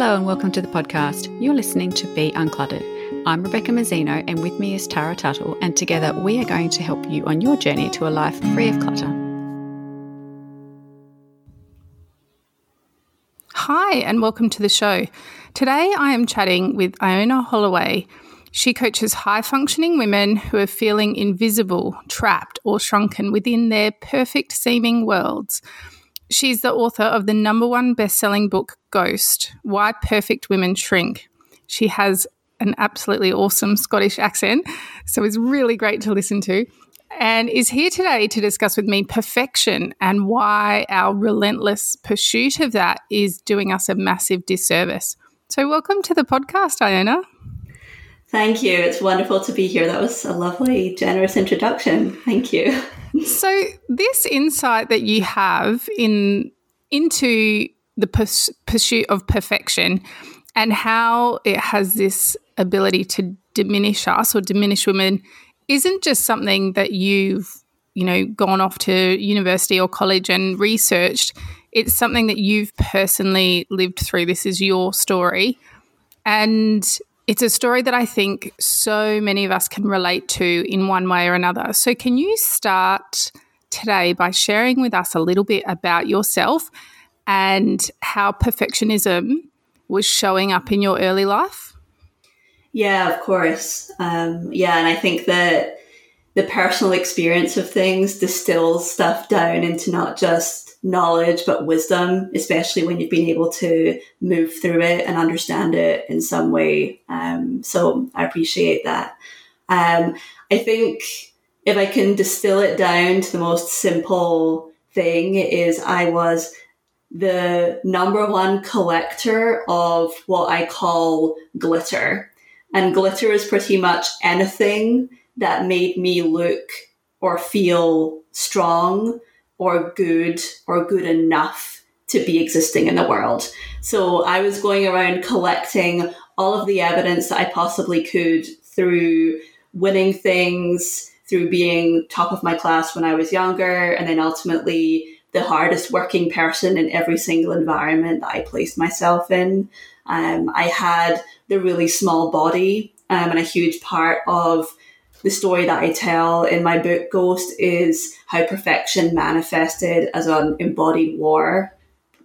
Hello and welcome to the podcast. You're listening to Be Uncluttered. I'm Rebecca Mazzino and with me is Tara Tuttle, and together we are going to help you on your journey to a life free of clutter. Hi, and welcome to the show. Today I am chatting with Iona Holloway. She coaches high functioning women who are feeling invisible, trapped, or shrunken within their perfect seeming worlds. She's the author of the number one best selling book, Ghost Why Perfect Women Shrink. She has an absolutely awesome Scottish accent, so it's really great to listen to. And is here today to discuss with me perfection and why our relentless pursuit of that is doing us a massive disservice. So, welcome to the podcast, Iona. Thank you. It's wonderful to be here. That was a lovely, generous introduction. Thank you. So, this insight that you have in into the pers- pursuit of perfection and how it has this ability to diminish us or diminish women isn't just something that you've you know gone off to university or college and researched. It's something that you've personally lived through. This is your story. And it's a story that I think so many of us can relate to in one way or another. So, can you start today by sharing with us a little bit about yourself and how perfectionism was showing up in your early life? Yeah, of course. Um, yeah, and I think that the personal experience of things distills stuff down into not just knowledge but wisdom, especially when you've been able to move through it and understand it in some way. Um, so I appreciate that. Um, I think if I can distill it down to the most simple thing is I was the number one collector of what I call glitter. And glitter is pretty much anything that made me look or feel strong or good or good enough to be existing in the world. So I was going around collecting all of the evidence that I possibly could through winning things, through being top of my class when I was younger, and then ultimately the hardest working person in every single environment that I placed myself in. Um, I had the really small body, um, and a huge part of the story that I tell in my book Ghost is how perfection manifested as an embodied war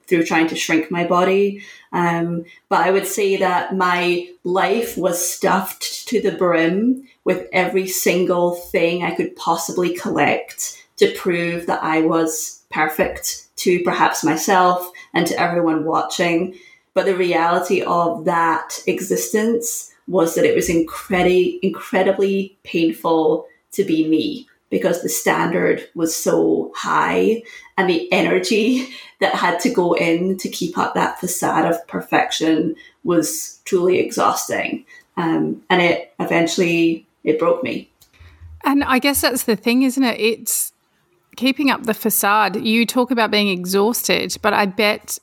through trying to shrink my body. Um, but I would say that my life was stuffed to the brim with every single thing I could possibly collect to prove that I was perfect to perhaps myself and to everyone watching. But the reality of that existence was that it was incredibly, incredibly painful to be me because the standard was so high and the energy that had to go in to keep up that facade of perfection was truly exhausting. Um, and it eventually, it broke me. And I guess that's the thing, isn't it? It's keeping up the facade. You talk about being exhausted, but I bet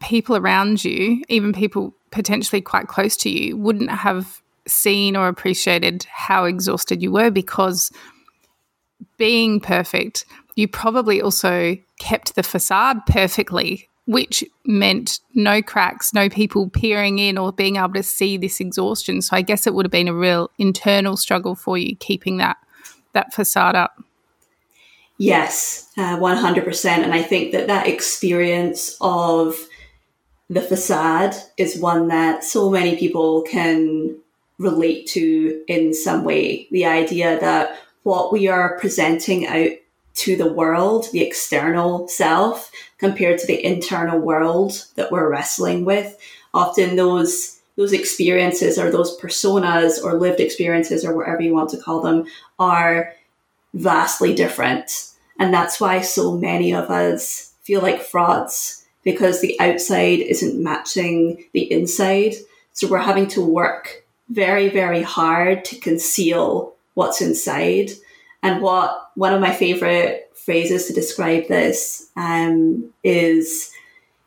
people around you, even people potentially quite close to you, wouldn't have seen or appreciated how exhausted you were because being perfect, you probably also kept the facade perfectly, which meant no cracks, no people peering in or being able to see this exhaustion. So I guess it would have been a real internal struggle for you keeping that that facade up. Yes, uh, 100%. And I think that that experience of the facade is one that so many people can relate to in some way. The idea that what we are presenting out to the world, the external self, compared to the internal world that we're wrestling with, often those those experiences or those personas or lived experiences or whatever you want to call them are vastly different. And that's why so many of us feel like frauds because the outside isn't matching the inside. So we're having to work very, very hard to conceal what's inside. And what one of my favorite phrases to describe this um, is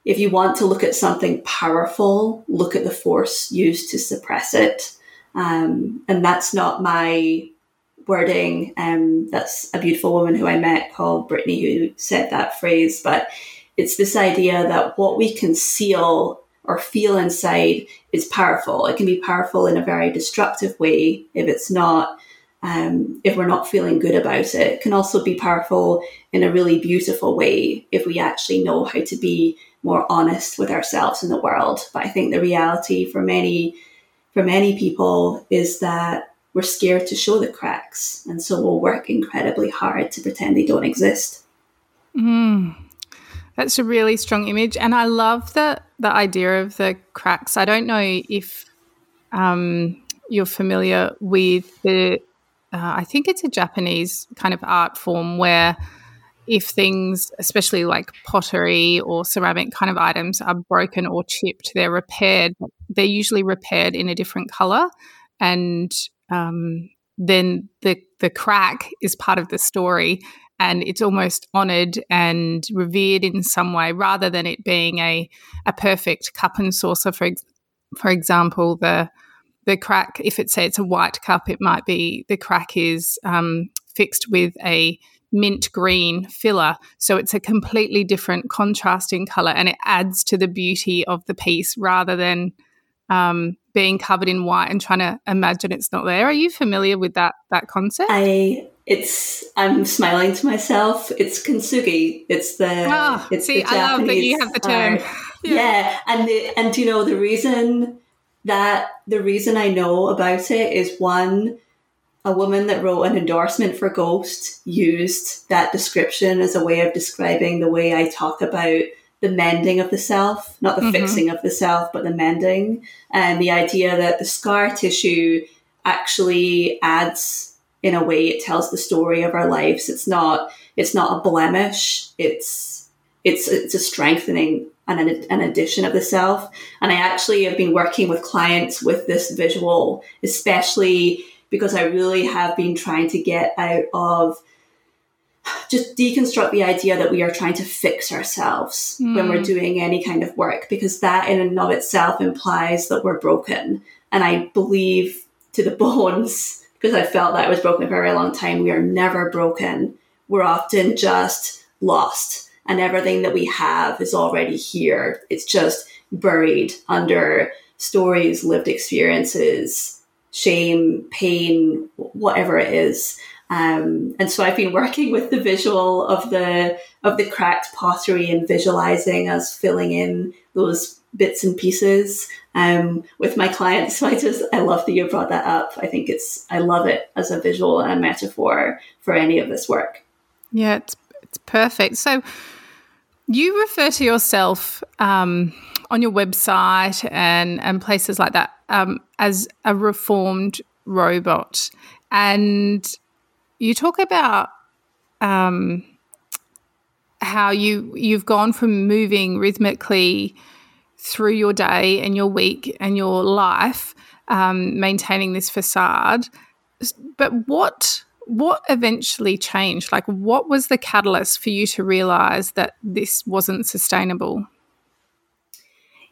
if you want to look at something powerful, look at the force used to suppress it. Um, and that's not my wording. Um, that's a beautiful woman who I met called Brittany who said that phrase. But it's this idea that what we conceal or feel inside is powerful. It can be powerful in a very destructive way if it's not, um, if we're not feeling good about it. It can also be powerful in a really beautiful way if we actually know how to be more honest with ourselves in the world. But I think the reality for many, for many people is that we're scared to show the cracks. And so we'll work incredibly hard to pretend they don't exist. Mm. That's a really strong image, and I love the the idea of the cracks. I don't know if um, you're familiar with the. Uh, I think it's a Japanese kind of art form where if things, especially like pottery or ceramic kind of items, are broken or chipped, they're repaired. They're usually repaired in a different color, and um, then the the crack is part of the story and it's almost honored and revered in some way rather than it being a, a perfect cup and saucer. For for example the the crack if it say it's a white cup it might be the crack is um, fixed with a mint green filler. So it's a completely different contrasting color and it adds to the beauty of the piece rather than um, being covered in white and trying to imagine it's not there. Are you familiar with that that concept? I it's I'm smiling to myself. It's kintsugi. It's the oh, it's see, the Japanese I love that you have the term. yeah. yeah, and the, and you know the reason that the reason I know about it is one a woman that wrote an endorsement for Ghost used that description as a way of describing the way I talk about the mending of the self, not the mm-hmm. fixing of the self, but the mending, and the idea that the scar tissue actually adds in a way it tells the story of our lives it's not it's not a blemish it's it's it's a strengthening and an, an addition of the self and i actually have been working with clients with this visual especially because i really have been trying to get out of just deconstruct the idea that we are trying to fix ourselves mm. when we're hmm. doing any kind of work because that in and of itself implies that we're broken and i believe to the bones because I felt that I was broken for a very long time. We are never broken. We're often just lost, and everything that we have is already here. It's just buried under stories, lived experiences, shame, pain, whatever it is. Um, and so I've been working with the visual of the of the cracked pottery and visualizing us filling in those bits and pieces um, with my clients. So I just I love that you brought that up. I think it's I love it as a visual and a metaphor for any of this work. Yeah, it's it's perfect. So you refer to yourself um, on your website and and places like that um, as a reformed robot, and you talk about um, how you you've gone from moving rhythmically through your day and your week and your life, um, maintaining this facade. But what what eventually changed? Like, what was the catalyst for you to realize that this wasn't sustainable?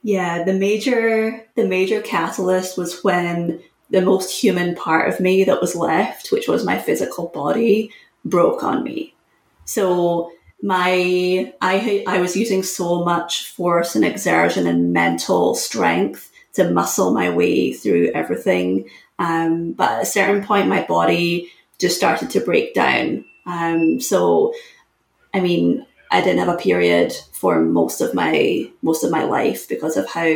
Yeah, the major the major catalyst was when the most human part of me that was left, which was my physical body, broke on me. So my I I was using so much force and exertion and mental strength to muscle my way through everything. Um, but at a certain point, my body just started to break down. Um, so, I mean, I didn't have a period for most of my most of my life because of how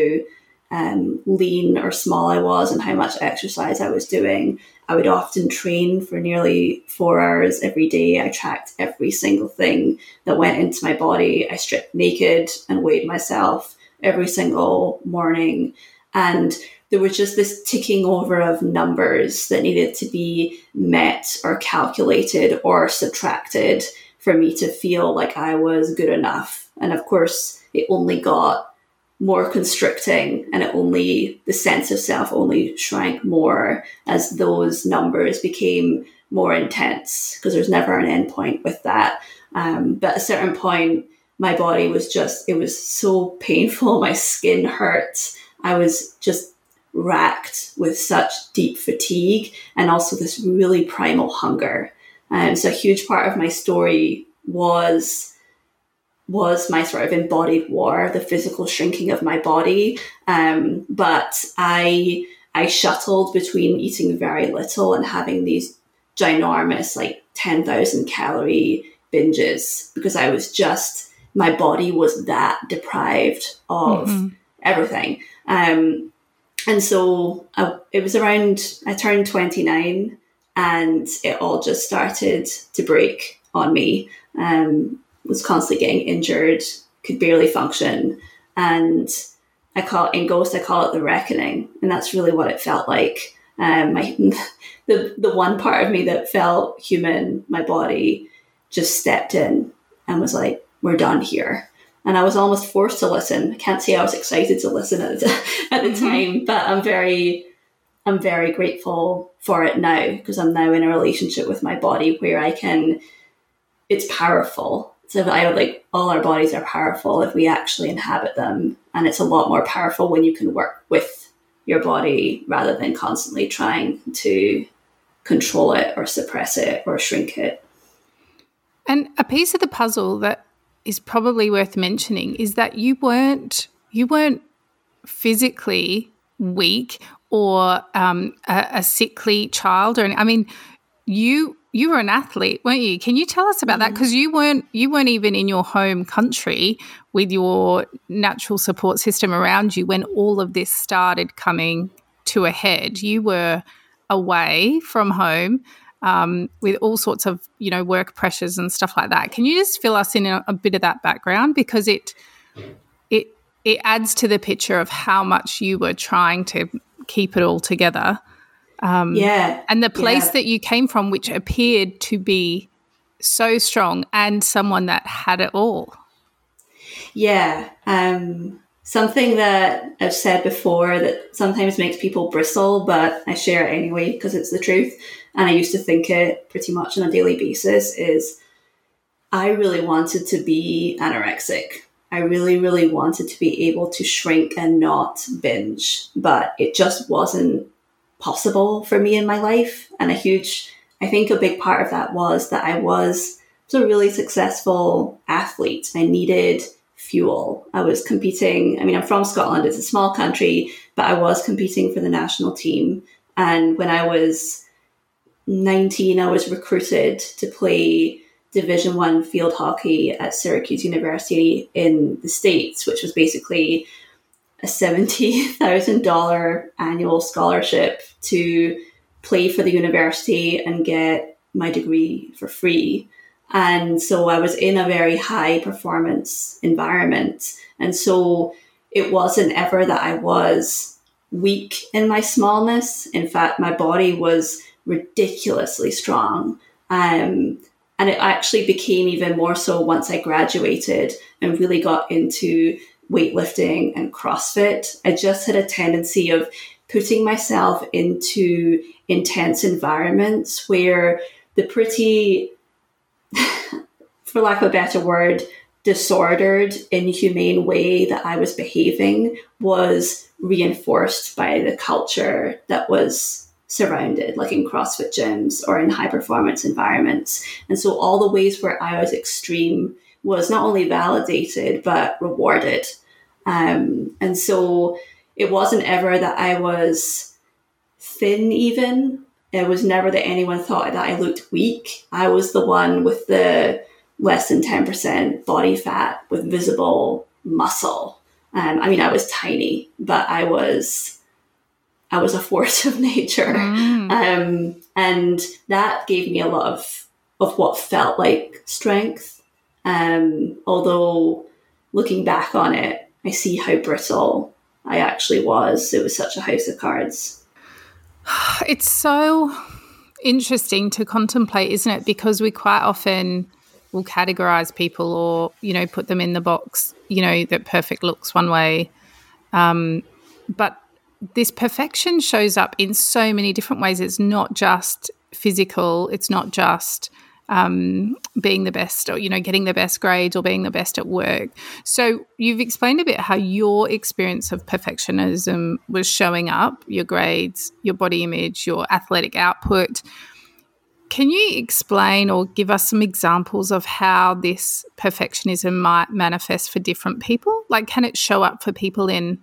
um, lean or small I was and how much exercise I was doing. I would often train for nearly four hours every day. I tracked every single thing that went into my body. I stripped naked and weighed myself every single morning. And there was just this ticking over of numbers that needed to be met or calculated or subtracted for me to feel like I was good enough. And of course, it only got more constricting and it only the sense of self only shrank more as those numbers became more intense because there's never an end point with that. Um, but at a certain point my body was just it was so painful. My skin hurt. I was just racked with such deep fatigue and also this really primal hunger. And um, so a huge part of my story was was my sort of embodied war, the physical shrinking of my body. Um, but I I shuttled between eating very little and having these ginormous, like ten thousand calorie binges because I was just my body was that deprived of mm-hmm. everything. Um, and so I, it was around I turned twenty nine, and it all just started to break on me. Um, was constantly getting injured, could barely function. And I call it in Ghost, I call it the reckoning. And that's really what it felt like. Um, my, the, the one part of me that felt human, my body, just stepped in and was like, we're done here. And I was almost forced to listen. I can't say I was excited to listen at the, at the mm-hmm. time, but I'm very, I'm very grateful for it now because I'm now in a relationship with my body where I can, it's powerful so I would like all our bodies are powerful if we actually inhabit them. And it's a lot more powerful when you can work with your body rather than constantly trying to control it or suppress it or shrink it. And a piece of the puzzle that is probably worth mentioning is that you weren't you weren't physically weak or um, a, a, sickly child or I mean you you were an athlete, weren't you? Can you tell us about that? Because you weren't you weren't even in your home country with your natural support system around you when all of this started coming to a head. You were away from home um, with all sorts of you know work pressures and stuff like that. Can you just fill us in a, a bit of that background because it it it adds to the picture of how much you were trying to keep it all together um, yeah. And the place yeah. that you came from, which appeared to be so strong and someone that had it all. Yeah. Um, something that I've said before that sometimes makes people bristle, but I share it anyway because it's the truth. And I used to think it pretty much on a daily basis is I really wanted to be anorexic. I really, really wanted to be able to shrink and not binge, but it just wasn't possible for me in my life. And a huge, I think a big part of that was that I was, a really successful athlete. I needed fuel. I was competing. I mean, I'm from Scotland. It's a small country, but I was competing for the national team. And when I was 19, I was recruited to play Division One field hockey at Syracuse University in the States, which was basically a $70,000 annual scholarship to play for the university and get my degree for free. And so I was in a very high performance environment. And so it wasn't ever that I was weak in my smallness. In fact, my body was ridiculously strong. Um, and it actually became even more so once I graduated and really got into weightlifting and CrossFit, I just had a tendency of putting myself into intense environments where the pretty, for lack of a better word, disordered, inhumane way that I was behaving was reinforced by the culture that was surrounded, like in CrossFit gyms or in high performance environments. And so all the ways where I was extreme was not only validated, but rewarded. Um, and so it wasn't ever that I was thin, even. It was never that anyone thought that I looked weak. I was the one with the less than 10% body fat with visible muscle. Um, I mean, I was tiny, but I was. I was a force of nature. Mm. Um, and that gave me a lot of, of what felt like strength. Um, although looking back on it, I see how brittle I actually was. It was such a house of cards. It's so interesting to contemplate, isn't it? Because we quite often will categorize people or, you know, put them in the box, you know, that perfect looks one way. Um, but this perfection shows up in so many different ways. It's not just physical, it's not just um, being the best or you know getting the best grades or being the best at work so you've explained a bit how your experience of perfectionism was showing up your grades your body image your athletic output can you explain or give us some examples of how this perfectionism might manifest for different people? Like, can it show up for people in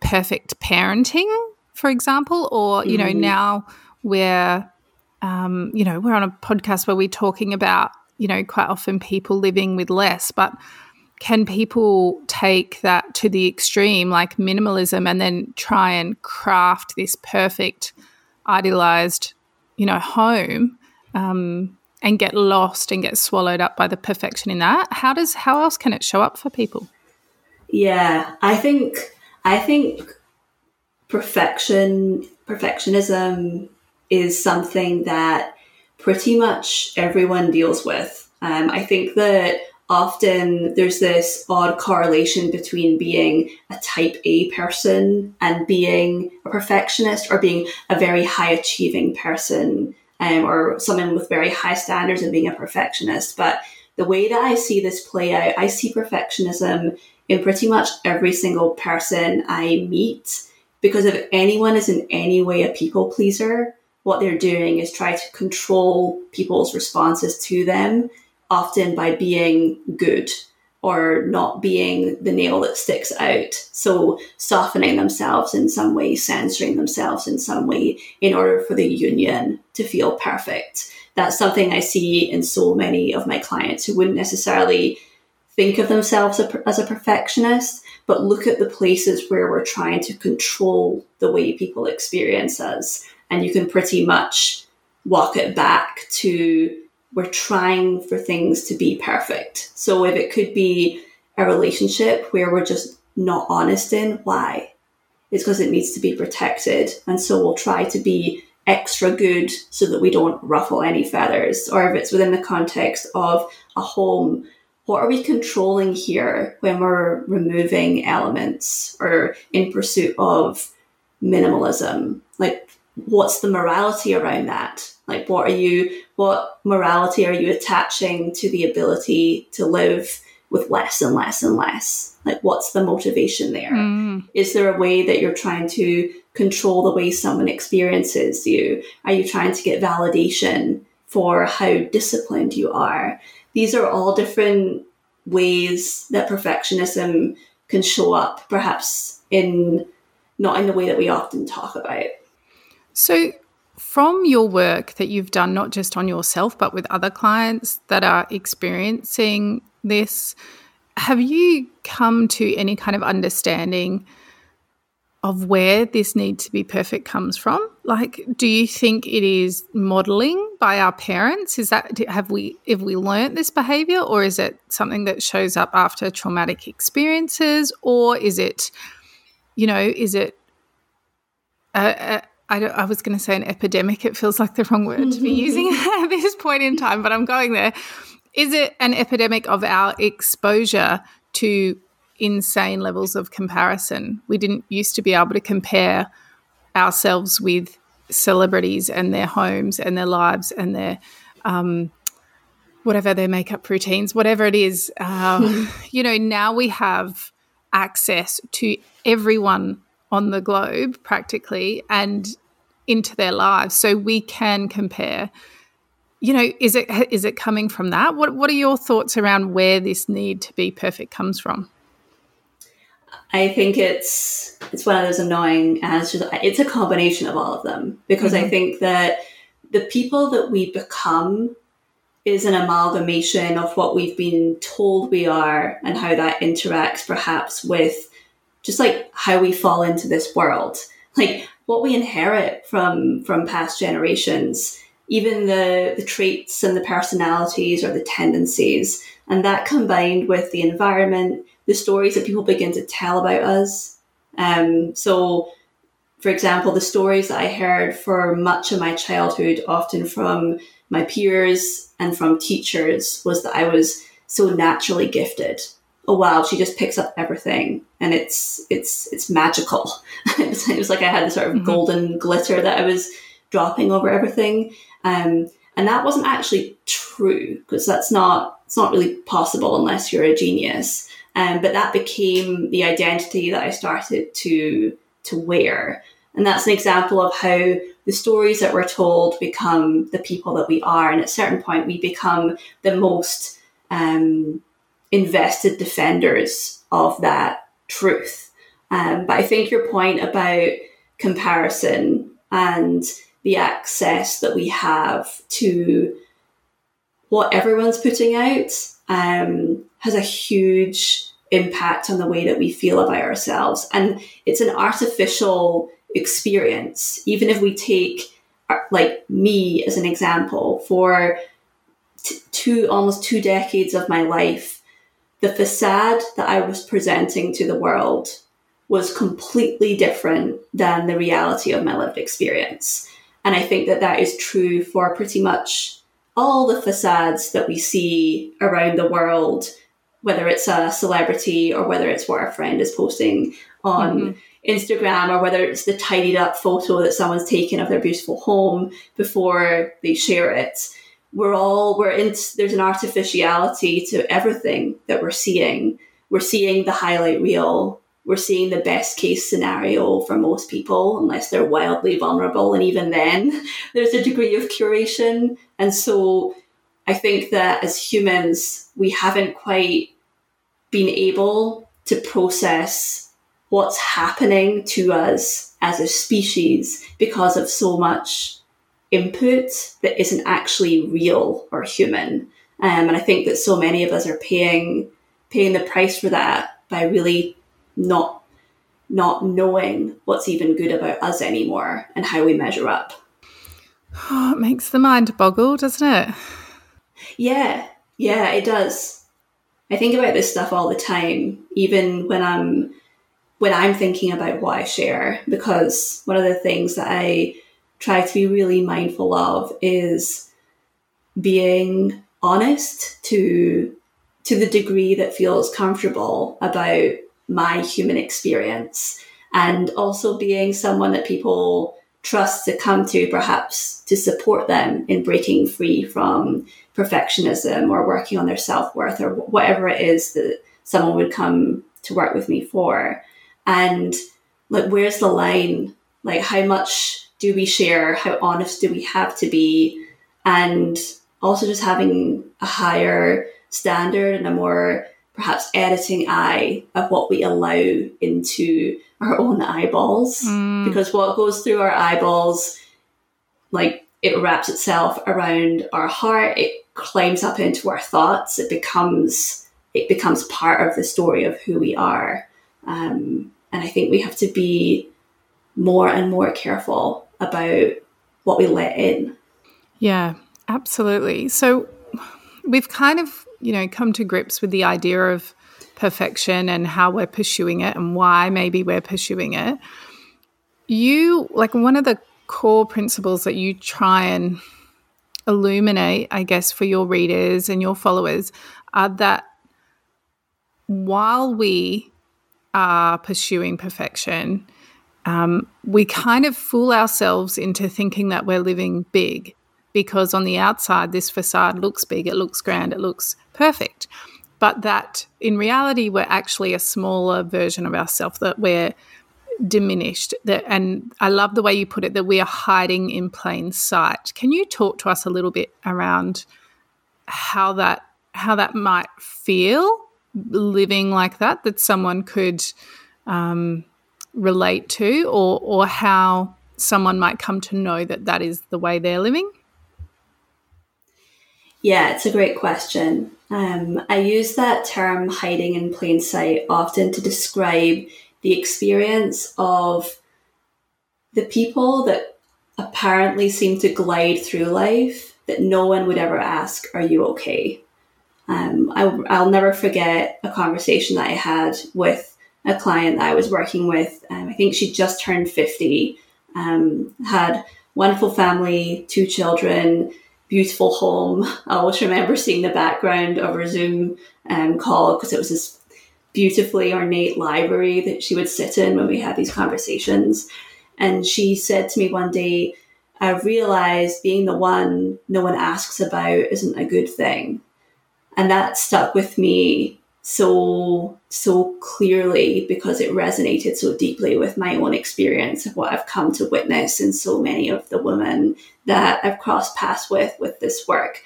perfect parenting, for example? Or, you know, mm. now we're, um, you know, we're on a podcast where we're talking about, you know, quite often people living with less, but can people take that to the extreme, like minimalism, and then try and craft this perfect, idealized, you know, home um, and get lost and get swallowed up by the perfection in that? How does how else can it show up for people? Yeah, I think I think perfection perfectionism is something that pretty much everyone deals with. Um, I think that often there's this odd correlation between being a type A person and being a perfectionist or being a very high achieving person um, or someone with very high standards and being a perfectionist. But the way that I see this play out, I see perfectionism in pretty much every single person I meet because if anyone is in any way a people pleaser, what they're doing is try to control people's responses to them often by being good or not being the nail that sticks out. So softening themselves in some way, censoring themselves in some way in order for the union to feel perfect. That's something I see in so many of my clients who wouldn't necessarily think of themselves as a perfectionist, but look at the places where we're trying to control the way people experience us. And you can pretty much walk it back to we're trying for things to be perfect. So if it could be a relationship where we're just not honest in why, it's because it needs to be protected. And so we'll try to be extra good so that we don't ruffle any feathers. Or if it's within the context of a home, what are we controlling here when we're removing elements or in pursuit of minimalism? Like, what's the morality around that? Like, what are you, what morality are you attaching to the ability to live with less and less and less? Like, what's the motivation there? Mm. Is there a way that you're trying to control the way someone experiences you? Are you trying to get validation for how disciplined you are? These are all different ways that perfectionism can show up, perhaps in not in the way that we often talk about. So, from your work that you've done, not just on yourself, but with other clients that are experiencing this, have you come to any kind of understanding of where this need to be perfect comes from? Like, do you think it is modeling by our parents? Is that have we have we learnt this behavior, or is it something that shows up after traumatic experiences, or is it, you know, is it a I, I was going to say an epidemic. It feels like the wrong word to be using at this point in time, but I'm going there. Is it an epidemic of our exposure to insane levels of comparison? We didn't used to be able to compare ourselves with celebrities and their homes and their lives and their um, whatever their makeup routines, whatever it is. Uh, you know, now we have access to everyone on the globe practically, and into their lives. So we can compare. You know is it is it coming from that? What what are your thoughts around where this need to be perfect comes from? I think it's it's one of those annoying answers. It's a combination of all of them because mm-hmm. i think that the people that we become is an amalgamation of what we've been told we are and how that interacts perhaps with just like how we fall into this world. Like what we inherit from from past generations, even the the traits and the personalities or the tendencies, and that combined with the environment, the stories that people begin to tell about us. Um, so, for example, the stories that I heard for much of my childhood, often from my peers and from teachers, was that I was so naturally gifted. Oh wow, she just picks up everything and it's it's it's magical. it, was, it was like I had this sort of mm-hmm. golden glitter that I was dropping over everything. Um, and that wasn't actually true because that's not it's not really possible unless you're a genius. Um, but that became the identity that I started to to wear. And that's an example of how the stories that we're told become the people that we are. And at a certain point, we become the most um, invested defenders of that truth. Um, but I think your point about comparison and the access that we have to what everyone's putting out um, has a huge impact on the way that we feel about ourselves. And it's an artificial experience. Even if we take, uh, like me as an example, for t- two almost two decades of my life, the facade that I was presenting to the world was completely different than the reality of my lived experience. And I think that that is true for pretty much all the facades that we see around the world, whether it's a celebrity or whether it's what a friend is posting on mm-hmm. Instagram or whether it's the tidied up photo that someone's taken of their beautiful home before they share it. We're all, we're in, there's an artificiality to everything that we're seeing. We're seeing the highlight reel we're seeing the best case scenario for most people, unless they're wildly vulnerable. And even then, there's a degree of curation. And so I think that as humans, we haven't quite been able to process what's happening to us as a species because of so much input that isn't actually real or human. Um, and I think that so many of us are paying paying the price for that by really not not knowing what's even good about us anymore and how we measure up. Oh, it makes the mind boggle, doesn't it? Yeah, yeah, it does. I think about this stuff all the time, even when I'm when I'm thinking about what I share, because one of the things that I try to be really mindful of is being honest to to the degree that feels comfortable about my human experience. And also being someone that people trust to come to perhaps to support them in breaking free from perfectionism or working on their self-worth or whatever it is that someone would come to work with me for. And like where's the line? Like how much do we share? How honest do we have to be? And also just having a higher standard and a more perhaps editing eye of what we allow into our own eyeballs. Mm. because what goes through our eyeballs like it wraps itself around our heart it climbs up into our thoughts it becomes it becomes part of the story of who we are. Um, and i think we have to be more and more careful about what we let in. Yeah absolutely. So we've kind of you know, come to grips with the idea of perfection and how we're pursuing it and why maybe we're pursuing it, you, like, one of the core principles that you try and illuminate, I guess, for your readers and your followers are that while we are pursuing perfection, um, we kind of fool ourselves into thinking that we're living big because on the outside, this facade looks big, it looks grand, it looks perfect. But that in reality, we're actually a smaller version of ourselves, that we're diminished. That, and I love the way you put it that we are hiding in plain sight. Can you talk to us a little bit around how that how that might feel living like that that someone could um, relate to, or or how someone might come to know that that is the way they're living? Yeah, it's a great question. Um, I use that term hiding in plain sight often to describe the experience of the people that apparently seem to glide through life that no one would ever ask, Are you okay? Um, I, will never forget a conversation that I had with a client that I was working with. Um, I think she just turned 50, um, had wonderful family, two children, beautiful home. I always remember seeing the background of her Zoom um, call because it was this beautifully ornate library that she would sit in when we had these conversations. And she said to me one day, I've realized being the one no one asks about isn't a good thing. And that stuck with me so so clearly because it resonated so deeply with my own experience of what I've come to witness in so many of the women that I've crossed paths with with this work.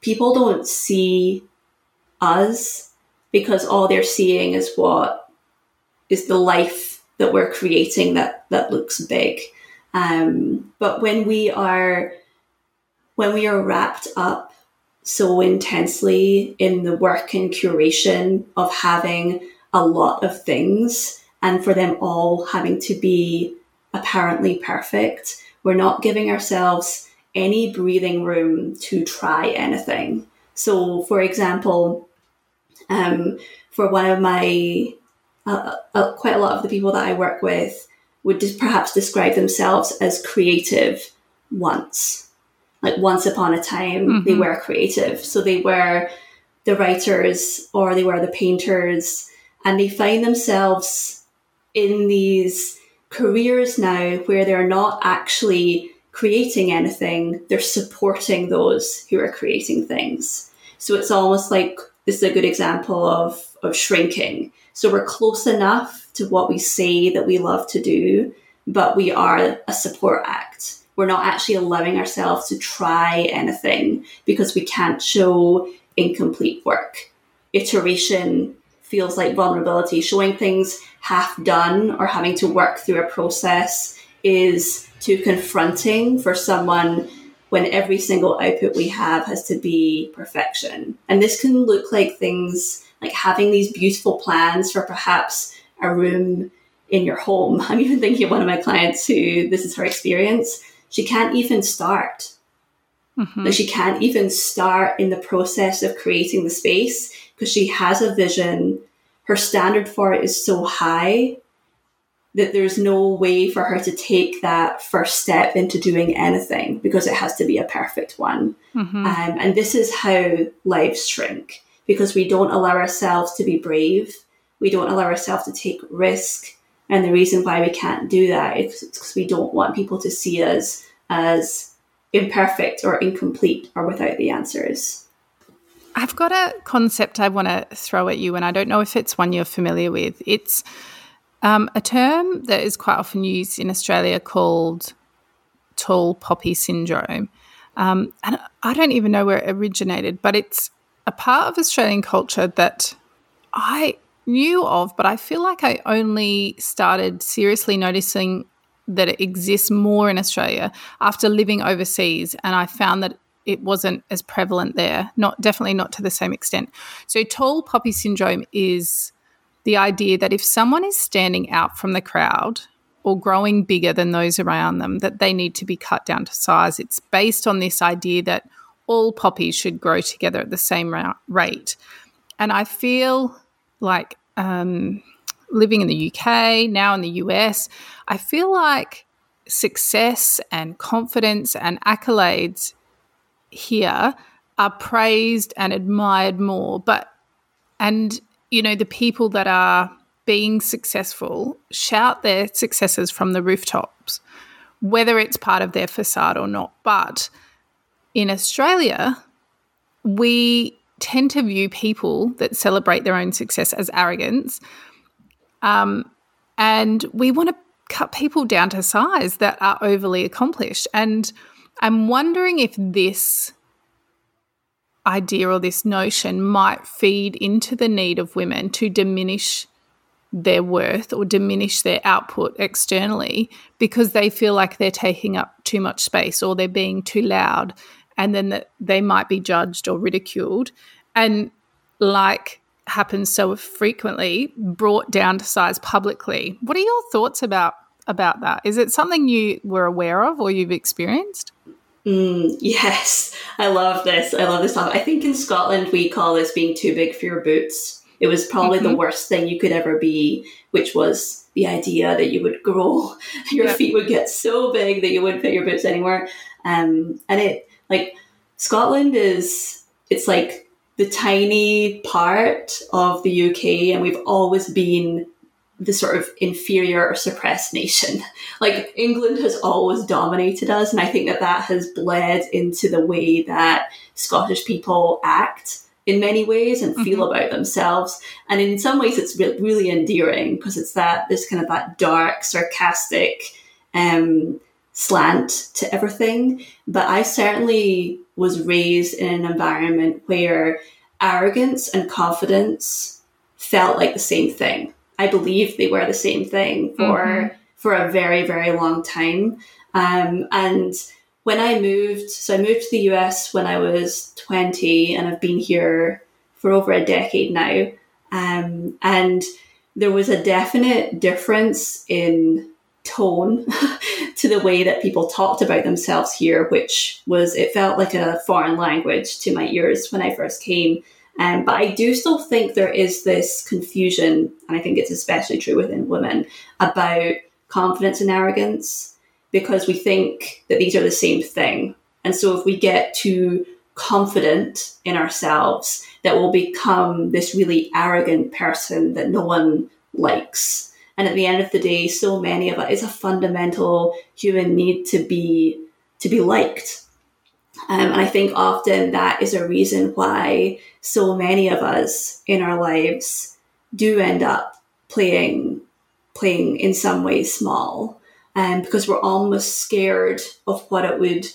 People don't see us because all they're seeing is what is the life that we're creating that that looks big. Um, but when we are when we are wrapped up so intensely in the work and curation of having a lot of things and for them all having to be apparently perfect. We're not giving ourselves any breathing room to try anything. So, for example, um, for one of my, uh, uh, quite a lot of the people that I work with would just perhaps describe themselves as creative once like once upon a time mm-hmm. they were creative. So they were the writers or they were the painters and they find themselves in these careers now where they're not actually creating anything they're supporting those who are creating things. So it's almost like this is a good example of of shrinking. So we're close enough to what we say that we love to do but we are a support act we're not actually allowing ourselves to try anything because we can't show incomplete work. Iteration feels like vulnerability. Showing things half done or having to work through a process is too confronting for someone when every single output we have has to be perfection. And this can look like things like having these beautiful plans for perhaps a room in your home. I'm even thinking of one of my clients who this is her experience she can't even start. Mm-hmm. Like she can't even start in the process of creating the space because she has a vision. Her standard for it is so high that there's no way for her to take that first step into doing anything because it has to be a perfect one. Mm-hmm. Um, and this is how lives shrink because we don't allow ourselves to be brave. We don't allow ourselves to take risk. And the reason why we can't do that is because we don't want people to see us as imperfect or incomplete or without the answers. I've got a concept I want to throw at you, and I don't know if it's one you're familiar with. It's um, a term that is quite often used in Australia called tall poppy syndrome. Um, and I don't even know where it originated, but it's a part of Australian culture that I knew of, but I feel like I only started seriously noticing that it exists more in Australia after living overseas. And I found that it wasn't as prevalent there, not definitely not to the same extent. So, tall poppy syndrome is the idea that if someone is standing out from the crowd or growing bigger than those around them, that they need to be cut down to size. It's based on this idea that all poppies should grow together at the same rate. And I feel like um, living in the UK, now in the US, I feel like success and confidence and accolades here are praised and admired more. But, and, you know, the people that are being successful shout their successes from the rooftops, whether it's part of their facade or not. But in Australia, we tend to view people that celebrate their own success as arrogance um, and we want to cut people down to size that are overly accomplished. And I'm wondering if this idea or this notion might feed into the need of women to diminish their worth or diminish their output externally because they feel like they're taking up too much space or they're being too loud and then that they might be judged or ridiculed and like happens so frequently brought down to size publicly. What are your thoughts about about that? Is it something you were aware of or you've experienced? Mm, yes, I love this. I love this topic. I think in Scotland we call this being too big for your boots. It was probably mm-hmm. the worst thing you could ever be, which was the idea that you would grow, your feet would get so big that you wouldn't fit your boots anymore. Um, and it like Scotland is it's like the tiny part of the UK, and we've always been the sort of inferior or suppressed nation. Like England has always dominated us, and I think that that has bled into the way that Scottish people act in many ways and feel Mm-hmm. about themselves. And in some ways, it's re- really endearing because it's that this kind of that dark, sarcastic um, slant to everything. But I certainly was raised in an environment where arrogance and confidence felt like the same thing. I believe they were the same thing for Mhm. for a very very long time. Um, and when I moved, so I moved to the US when I was twenty, and I've been here for over a decade now. Um, and there was a definite difference in tone to the way that people talked about themselves here, which was, it felt like a foreign language to my ears when I first came. Um, but I do still think there is this confusion, and I think it's especially true within women, about confidence and arrogance because we think that these are the same thing. And so if we get too confident in ourselves, that we'll become this really arrogant person that no one likes. And at the end of the day, so many of us it's a fundamental human need to be to be liked. Um, and I think often that is a reason why so many of us in our lives do end up playing playing in some way small, um, because we're almost scared of what it would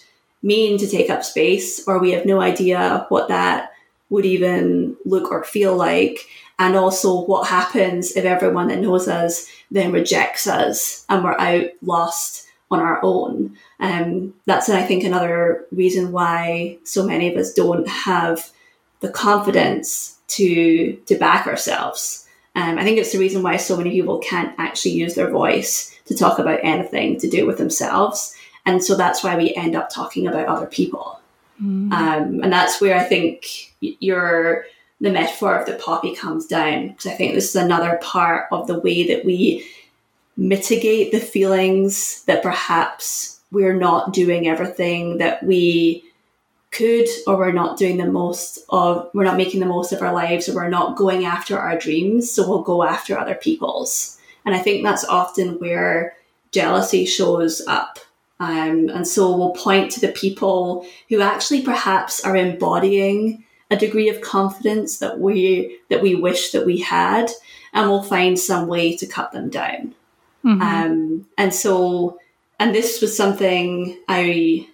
mean to take up space, or we have no idea what that would even look or feel like, and also what happens if everyone that knows us then rejects us and we're out lost on our own. Um, that's, I think, another reason why so many of us don't have the confidence to to back ourselves. Um, I think it's the reason why so many people can't actually use their voice to talk about anything to do with themselves, and so that's why we end up talking about other people. Mm. Um, and that's where I think your the metaphor of the poppy comes down because I think this is another part of the way that we mitigate the feelings that perhaps we're not doing everything that we could or we're not doing the most of we're not making the most of our lives or we're not going after our dreams so we'll go after other people's. And i think that's often where jealousy shows up. Um, and so we'll point to the people who actually perhaps are embodying a degree of confidence that we that we wish that we had and we'll find some way to cut them down Mhm. um, and so, and this was something I,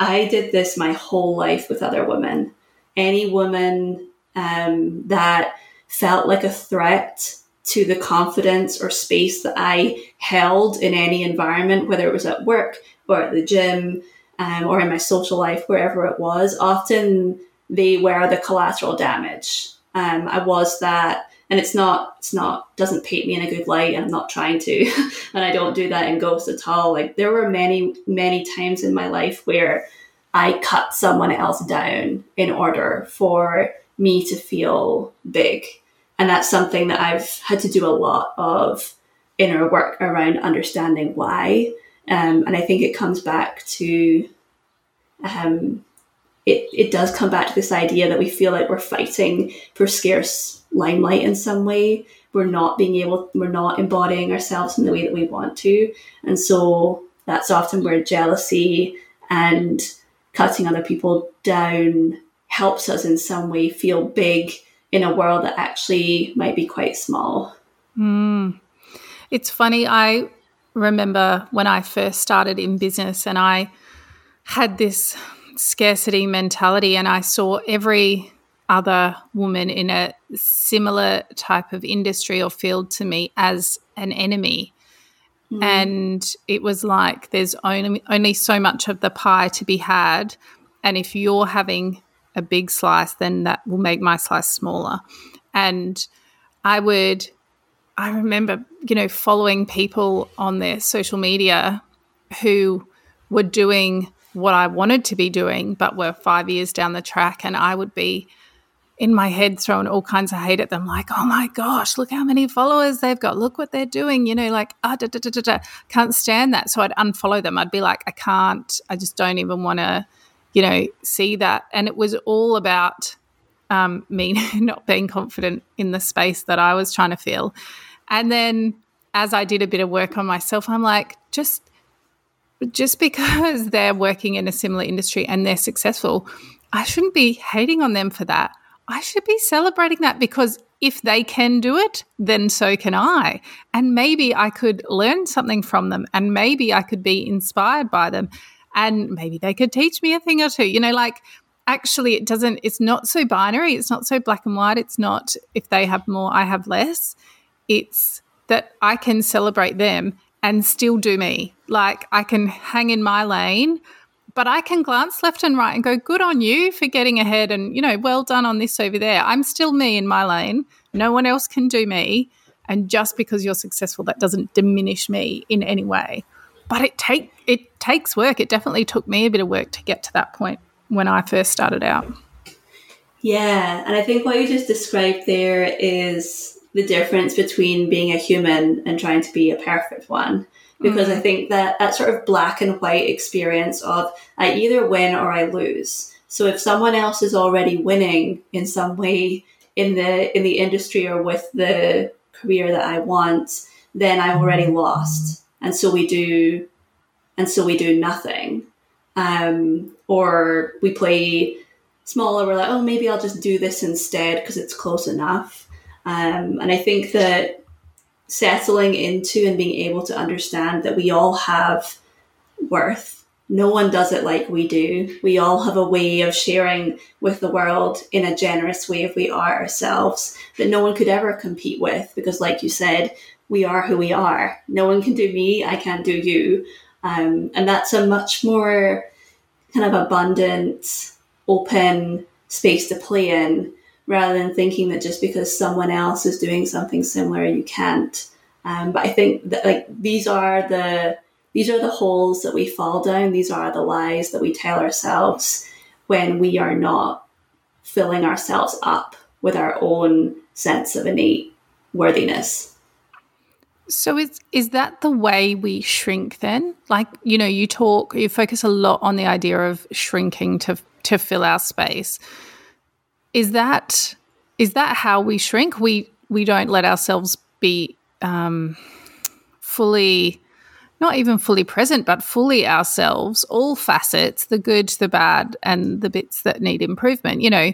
I did this my whole life with other women. Any woman um, that felt like a threat to the confidence or space that I held in any environment, whether it was at work or at the gym um, or in my social life, wherever it was, often they were the collateral damage. Um, I was that and it's not it's not doesn't paint me in a good light. And i'm not trying to and i don't do that in ghost at all. Like there were many many times in my life where i cut someone else down in order for me to feel big. And that's something that i've had to do a lot of inner work around understanding why. Um, and i think it comes back to um, it, it does come back to this idea that we feel like we're fighting for scarce limelight in some way. We're not being able, we're not embodying ourselves in the way that we want to. And so that's often where jealousy and cutting other people down helps us in some way feel big in a world that actually might be quite small. Mm. It's funny. I remember when I first started in business and I had this scarcity mentality, and I saw every other woman in a similar type of industry or field to me as an enemy. Mm. And it was like there's only only so much of the pie to be had, and if you're having a big slice, then that will make my slice smaller. And I would I remember, you know, following people on their social media who were doing what I wanted to be doing, but were five years down the track. And I would be in my head throwing all kinds of hate at them, like, oh my gosh, look how many followers they've got. Look what they're doing. You know, like, ah, da, da, da, da, da. can't stand that. So I'd unfollow them. I'd be like, I can't, I just don't even want to, you know, see that. And it was all about um, me not being confident in the space that I was trying to feel. And then as I did a bit of work on myself, I'm like, just just because they're working in a similar industry and they're successful, I shouldn't be hating on them for that. I should be celebrating that because if they can do it, then so can I. And maybe I could learn something from them and maybe I could be inspired by them and maybe they could teach me a thing or two. You know, like actually it doesn't it's not so binary, it's not so black and white, it's not if they have more, I have less. It's that I can celebrate them and still do me. Like I can hang in my lane but I can glance left and right and go, good on you for getting ahead and, you know, well done on this over there. I'm still me in my lane. No one else can do me. And just because you're successful, that doesn't diminish me in any way. But it take it takes work. It definitely took me a bit of work to get to that point when I first started out. Yeah, and I think what you just described there is the difference between being a human and trying to be a perfect one because mm-hmm. I think that that sort of black and white experience of I either win or I lose. So if someone else is already winning in some way in the in the industry or with the career that I want, then I've already mm-hmm. lost. And so we do and so we do nothing. Um, or we play smaller, we're like, oh, maybe I'll just do this instead because it's close enough. Um, and I think that settling into and being able to understand that we all have worth. No one does it like we do. We all have a way of sharing with the world in a generous way if we are ourselves that no one could ever compete with because, like you said, we are who we are. No one can do me, I can't do you. Um, and that's a much more kind of abundant, open space to play in rather than thinking that just because someone else is doing something similar, you can't. Um, but I think that like these are the these are the holes that we fall down. These are the lies that we tell ourselves when we are not filling ourselves up with our own sense of innate worthiness. So is is that the way we shrink then? Like, you know, you talk you focus a lot on the idea of shrinking to to fill our space is that is that how we shrink? We we don't let ourselves be um, fully, not even fully present, but fully ourselves, all facets, the good, the bad, and the bits that need improvement. You know,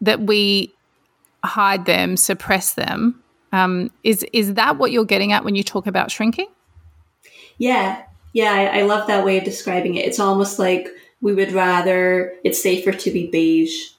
that we hide them, suppress them. Um, is is that what you're getting at when you talk about shrinking? Yeah, yeah, I, I love that way of describing it. It's almost like we would rather it's safer to be beige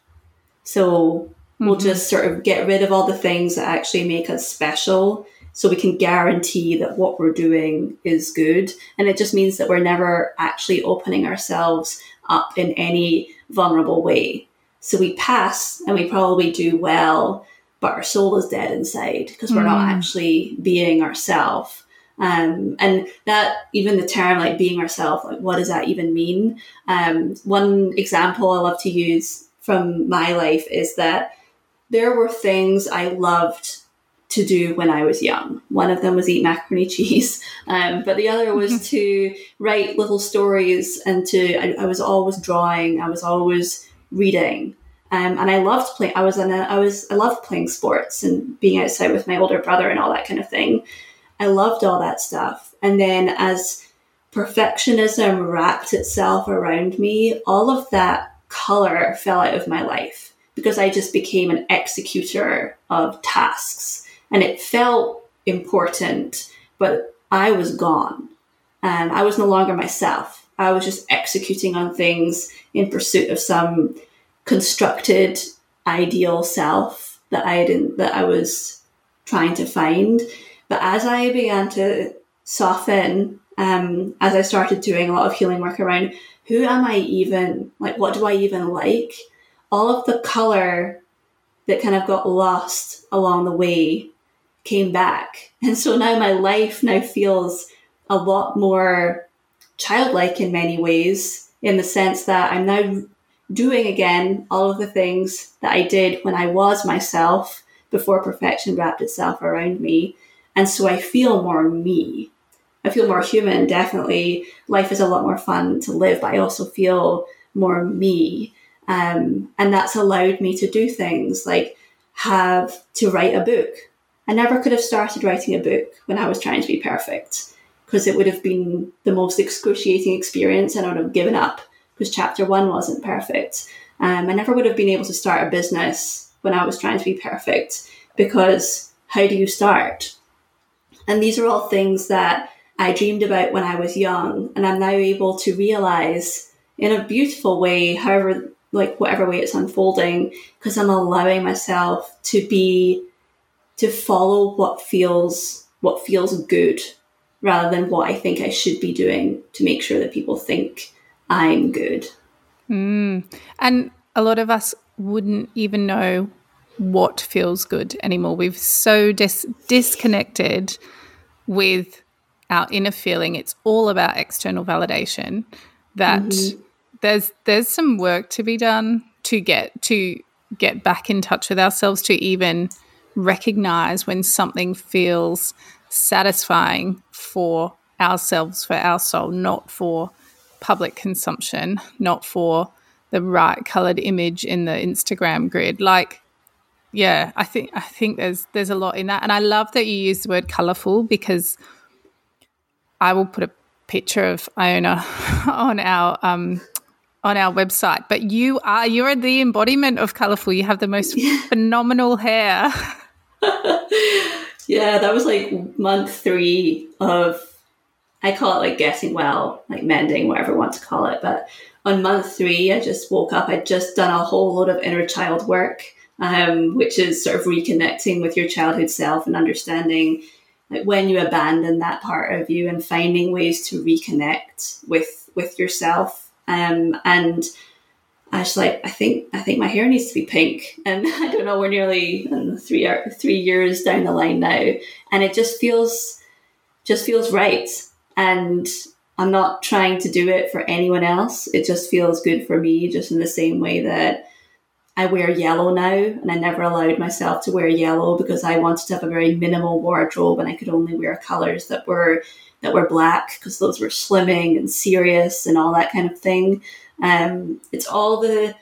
so mm-hmm. we'll just sort of get rid of all the things that actually make us special so we can guarantee that what we're doing is good. And it just means that we're never actually opening ourselves up in any vulnerable way. So we pass and we probably do well, but our soul is dead inside because we're mm. not actually being ourselves. Um, and that even the term like being ourselves, like what does that even mean? Um, one example I love to use from my life is that there were things I loved to do when I was young. One of them was eat macaroni cheese, um, but the other was mm-hmm. to write little stories and to, I, I, was always drawing, I was always reading. Um, and I loved playing, I was, in a, I was, I loved playing sports and being outside with my older brother and all that kind of thing. I loved all that stuff. And then as perfectionism wrapped itself around me, all of that color fell out of my life because I just became an executor of tasks and it felt important, but I was gone and I was no longer myself. I was just executing on things in pursuit of some constructed ideal self that I didn't, that I was trying to find. But as I began to soften, um, as I started doing a lot of healing work around who am I even? Like, what do I even like? All of the color that kind of got lost along the way came back. And so now my life now feels a lot more childlike in many ways, in the sense that I'm now doing again all of the things that I did when I was myself before perfection wrapped itself around me. And so I feel more me. I feel more human, definitely. Life is a lot more fun to live, but I also feel more me. Um, and that's allowed me to do things like have to write a book. I never could have started writing a book when I was trying to be perfect because it would have been the most excruciating experience and I would have given up because chapter one wasn't perfect. Um, I never would have been able to start a business when I was trying to be perfect because how do you start? And these are all things that I dreamed about when I was young, and I'm now able to realize in a beautiful way, however, like whatever way it's unfolding, because I'm allowing myself to be, to follow what feels, what feels good rather than what I think I should be doing to make sure that people think I'm good. Mm. And a lot of us wouldn't even know what feels good anymore. We've so dis- disconnected with our inner feeling. It's all about external validation. That mm-hmm. there's there's some work to be done to get to get back in touch with ourselves to even recognize when something feels satisfying for ourselves, for our soul, not for public consumption, not for the right colored image in the Instagram grid. Like, yeah, I think I think there's there's a lot in that, and I love that you use the word colorful because I will put a picture of Iona on our um, on our website. But you are you're the embodiment of colorful. You have the most yeah. phenomenal hair. yeah, that was like month three of I call it like getting well, like mending, whatever you want to call it. But on month three, I just woke up. I'd just done a whole load of inner child work, um, which is sort of reconnecting with your childhood self and understanding like when you abandon that part of you and finding ways to reconnect with with yourself. Um, and I was like, I think I think my hair needs to be pink, and I don't know. We're nearly three three years down the line now, and it just feels just feels right and I'm not trying to do it for anyone else. It just feels good for me, just in the same way that I wear yellow now, and I never allowed myself to wear yellow because I wanted to have a very minimal wardrobe, and I could only wear colors that were that were black because those were slimming and serious and all that kind of thing. Um, it's all the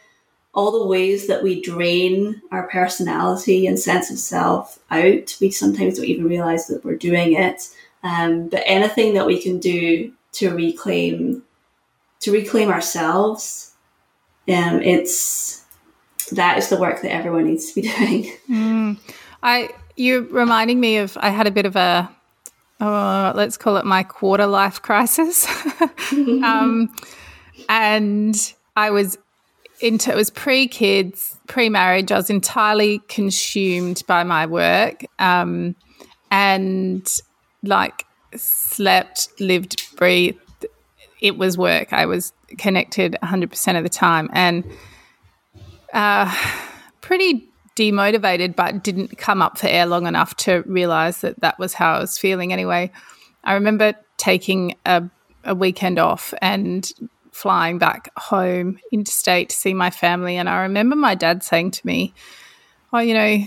all the ways that we drain our personality and sense of self out. We sometimes don't even realize that we're doing it. Um, but anything that we can do to reclaim to reclaim ourselves, um, it's that is the work that everyone needs to be doing. Mm. I you're reminding me of I had a bit of a uh, let's call it my quarter life crisis, um, and I was into it was pre kids, pre marriage. I was entirely consumed by my work, um, and like slept, lived, breathed. It was work. I was connected 100% of the time and uh, pretty demotivated, but didn't come up for air long enough to realize that that was how I was feeling anyway. I remember taking a, a weekend off and flying back home interstate to see my family. And I remember my dad saying to me, Oh, you know,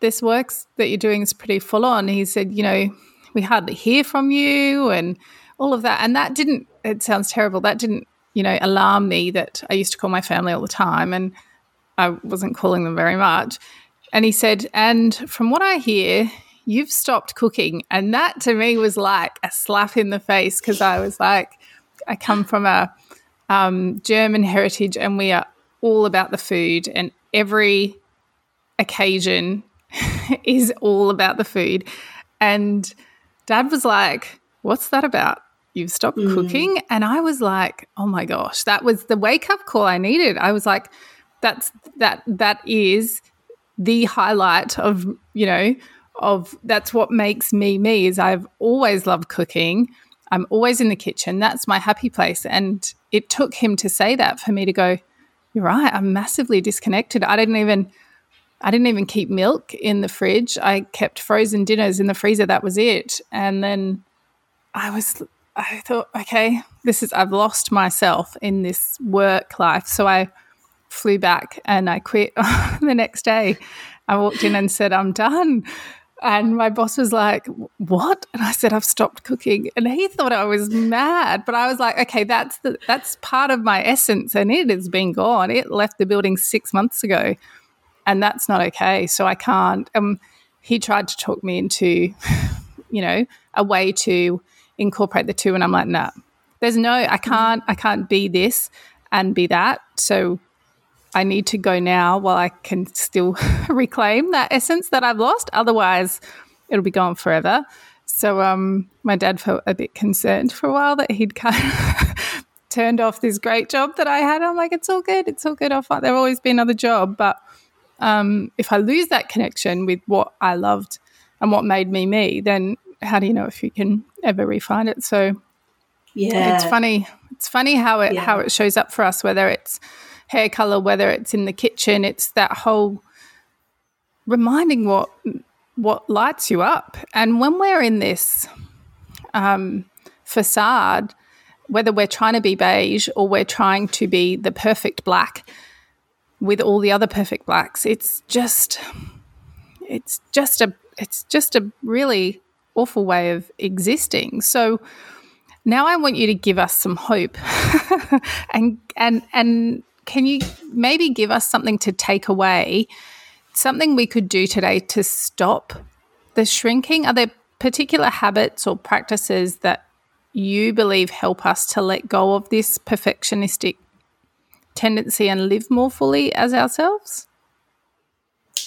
this works that you're doing is pretty full on. He said, You know, we hardly hear from you and all of that. And that didn't, it sounds terrible. That didn't, you know, alarm me that I used to call my family all the time and I wasn't calling them very much. And he said, and from what I hear, you've stopped cooking. And that to me was like a slap in the face because I was like, I come from a um, German heritage and we are all about the food and every occasion is all about the food. And dad was like, What's that about? You've stopped mm. cooking? And I was like, Oh my gosh, that was the wake up call I needed. I was like, That's that, that is the highlight of, you know, of that's what makes me me is I've always loved cooking. I'm always in the kitchen. That's my happy place. And it took him to say that for me to go, You're right. I'm massively disconnected. I didn't even I didn't even keep milk in the fridge. I kept frozen dinners in the freezer. That was it. And then I was, I thought, okay, this is, I've lost myself in this work life. So I flew back and I quit the next day. I walked in and said, I'm done. And my boss was like, "What?" And I said, "I've stopped cooking." And he thought I was mad, but I was like, "Okay, that's the that's part of my essence, and it has been gone. It left the building six months ago." and that's not okay. So I can't. Um, he tried to talk me into, you know, a way to incorporate the two, and I'm like, no, nah, there's no, I can't, I can't be this and be that. So I need to go now while I can still reclaim that essence that I've lost. Otherwise, it'll be gone forever. So um, my dad felt a bit concerned for a while that he'd kind of turned off this great job that I had. I'm like, it's all good. It's all good. I'll find there'll always be another job. But um, if I lose that connection with what I loved and what made me me, then how do you know if you can ever refine it? So yeah, it's funny. It's funny how it yeah. how it shows up for us, whether it's hair color, whether it's in the kitchen. It's that whole reminding what what lights you up. And when we're in this um, facade, whether we're trying to be beige or we're trying to be the perfect black with all the other perfect blacks, it's just it's just a it's just a really awful way of existing. So now I want you to give us some hope and and and can you maybe give us something to take away, something we could do today to stop the shrinking? Are there particular habits or practices that you believe help us to let go of this perfectionistic tendency and live more fully as ourselves?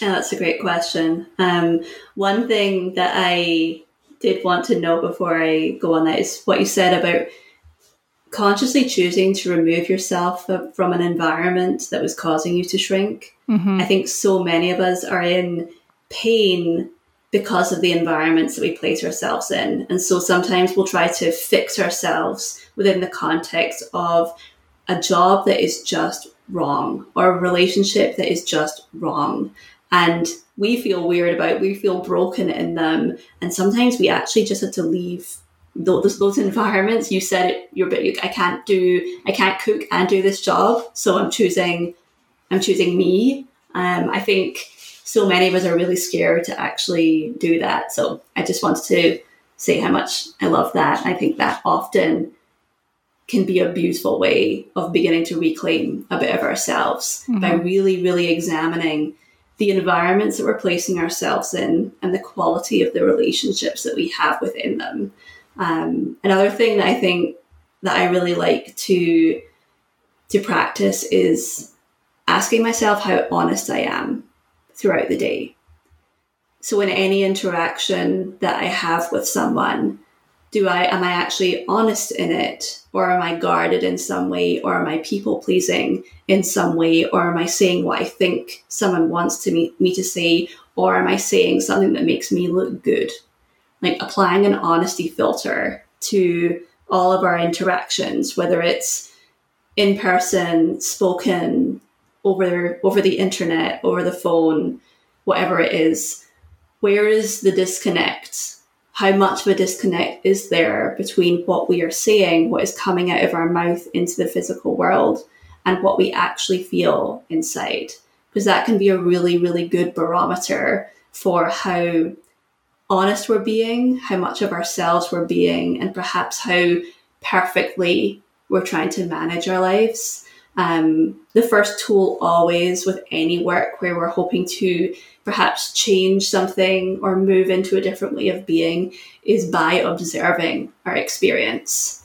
Yeah, that's a great question. Um, one thing that I did want to know before I go on that is what you said about consciously choosing to remove yourself from an environment that was causing you to shrink. Mm-hmm. I think so many of us are in pain because of the environments that we place ourselves in. And so sometimes we'll try to fix ourselves within the context of a job that is just wrong or a relationship that is just wrong. And we feel weird about, we feel broken in them. And sometimes we actually just have to leave those, those environments. You said it, you're, I can't do, I can't cook and do this job. So I'm choosing, I'm choosing me. Um, I think so many of us are really scared to actually do that. So I just wanted to say how much I love that. I think that often can be a beautiful way of beginning to reclaim a bit of ourselves mm-hmm. by really, really examining the environments that we're placing ourselves in and the quality of the relationships that we have within them. Um, another thing that I think that I really like to to practice is asking myself how honest I am throughout the day. So in any interaction that I have with someone, do I am I actually honest in it or am I guarded in some way or am I people pleasing in some way or am I saying what I think someone wants to me, me to say or am I saying something that makes me look good? Like applying an honesty filter to all of our interactions, whether it's in person, spoken, over over the internet, over the phone, whatever it is. Where is the disconnect? how much of a disconnect is there between what we are saying, what is coming out of our mouth into the physical world, and what we actually feel inside? Because that can be a really, really good barometer for how honest we're being, how much of ourselves we're being, and perhaps how perfectly we're trying to manage our lives. Um, the first tool always with any work where we're hoping to perhaps change something or move into a different way of being is by observing our experience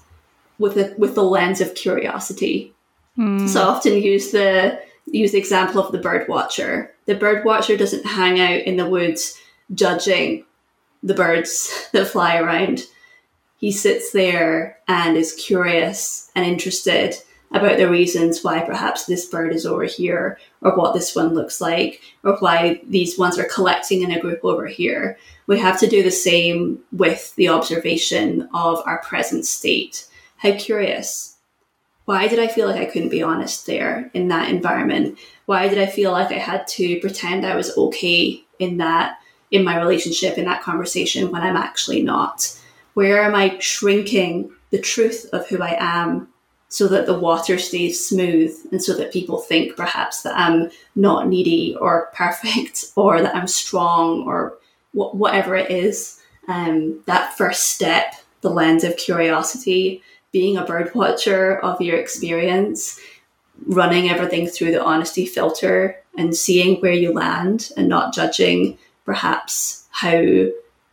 with the with the lens of curiosity. Mm. So I often use the use the example of the bird watcher. The bird watcher doesn't hang out in the woods judging the birds that fly around. He sits there and is curious and interested about the reasons why perhaps this bird is over here, or what this one looks like, or why these ones are collecting in a group over here. We have to do the same with the observation of our present state. How curious. Why did I feel like I couldn't be honest there in that environment? Why did I feel like I had to pretend I was okay in that, in my relationship, in that conversation when I'm actually not? Where am I shrinking the truth of who I am so that the water stays smooth and so that people think perhaps that I'm not needy or perfect or that I'm strong or wh- whatever it is. Um, that first step, the lens of curiosity, being a bird watcher of your experience, running everything through the honesty filter and seeing where you land and not judging perhaps how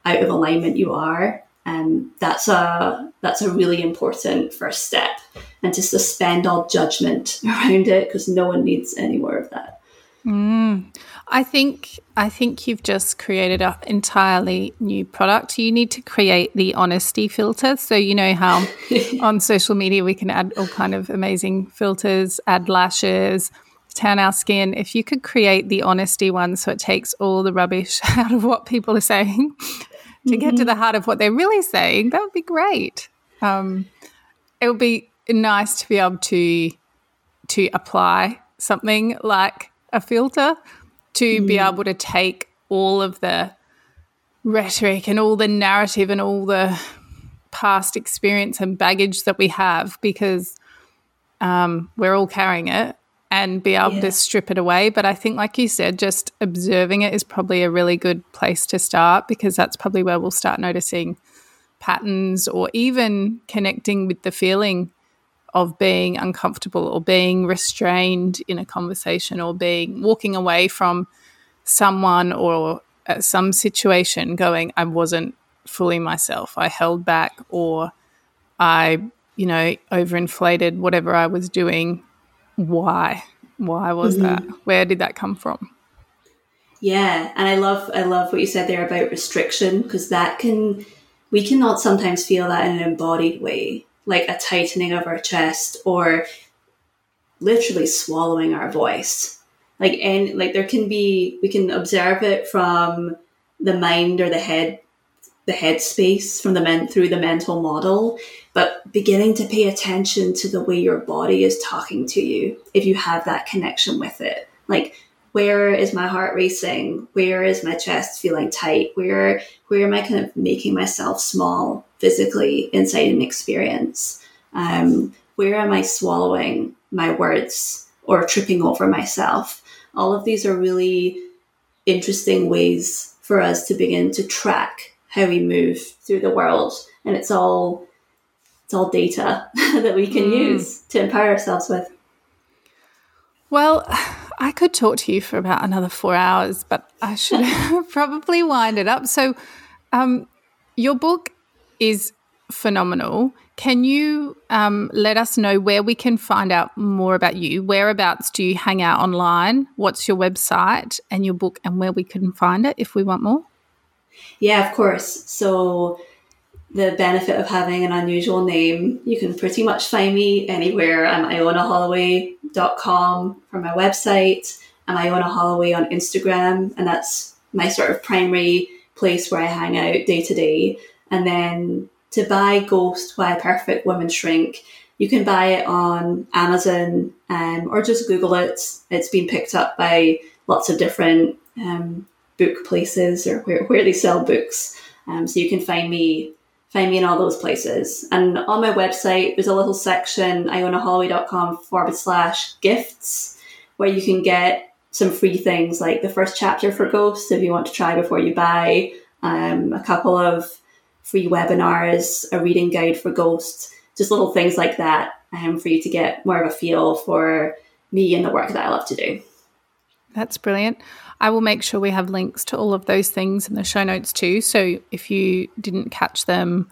out of alignment you are um, that's a that's a really important first step, and to suspend all judgment around it because no one needs any more of that. Mm. I think I think you've just created an entirely new product. You need to create the honesty filter. So you know how on social media we can add all kind of amazing filters, add lashes, tan our skin. If you could create the honesty one, so it takes all the rubbish out of what people are saying to mm-hmm. get to the mm-hmm. heart of what they're really saying, that would be great. Um, it would be nice to be able to to apply something like a filter to mm. be able to take all of the rhetoric and all the narrative and all the past experience and baggage that we have because um, we're all carrying it and be able yeah. to strip it away. But I think, like you said, just observing it is probably a really good place to start because that's probably where we'll start noticing patterns or even connecting with the feeling of being uncomfortable or being restrained in a conversation or being walking away from someone or uh, some situation going i wasn't fully myself i held back or i you know overinflated whatever i was doing why why was mm-hmm. that where did that come from yeah and i love i love what you said there about restriction because that can we cannot sometimes feel that in an embodied way like a tightening of our chest or literally swallowing our voice. Like and like there can be we can observe it from the mind or the head the head space from the men through the mental model, but beginning to pay attention to the way your body is talking to you if you have that connection with it. Like where is my heart racing? Where is my chest feeling tight? Where where am I kind of making myself small physically inside an experience? Um, where am I swallowing my words or tripping over myself? All of these are really interesting ways for us to begin to track how we move through the world, and it's all it's all data that we can mm. use to empower ourselves with. Well, I could talk to you for about another four hours, but I should probably wind it up. So, um, your book is phenomenal. Can you um, let us know where we can find out more about you? Whereabouts do you hang out online? What's your website and your book, and where we can find it if we want more? Yeah, of course. So, the benefit of having an unusual name, you can pretty much find me anywhere. I'm ionaholloway.com for my website. I'm Iona Holloway on Instagram, and that's my sort of primary place where I hang out day to day. And then to buy Ghost Why Perfect Women Shrink, you can buy it on Amazon um, or just Google it. It's been picked up by lots of different um, book places or where, where they sell books. Um, so you can find me find me in all those places. And on my website, there's a little section, ionaholloway.com forward slash gifts, where you can get some free things like the first chapter for Ghosts if you want to try before you buy, um, a couple of free webinars, a reading guide for Ghosts, just little things like that um, for you to get more of a feel for me and the work that I love to do. That's brilliant. I will make sure we have links to all of those things in the show notes too. So if you didn't catch them,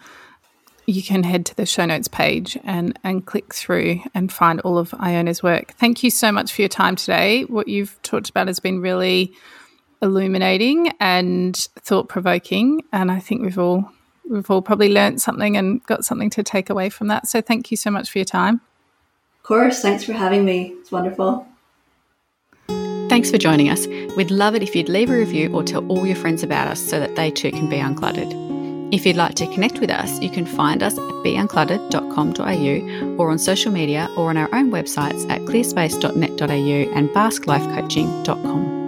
you can head to the show notes page and, and click through and find all of Iona's work. Thank you so much for your time today. What you've talked about has been really illuminating and thought provoking, and I think we've all we've all probably learned something and got something to take away from that. So thank you so much for your time. Of course, thanks for having me. It's wonderful. Thanks for joining us. We'd love it if you'd leave a review or tell all your friends about us so that they too can be uncluttered. If you'd like to connect with us, you can find us at beuncluttered.com.au or on social media or on our own websites at clearspace.net.au and basklifecoaching.com.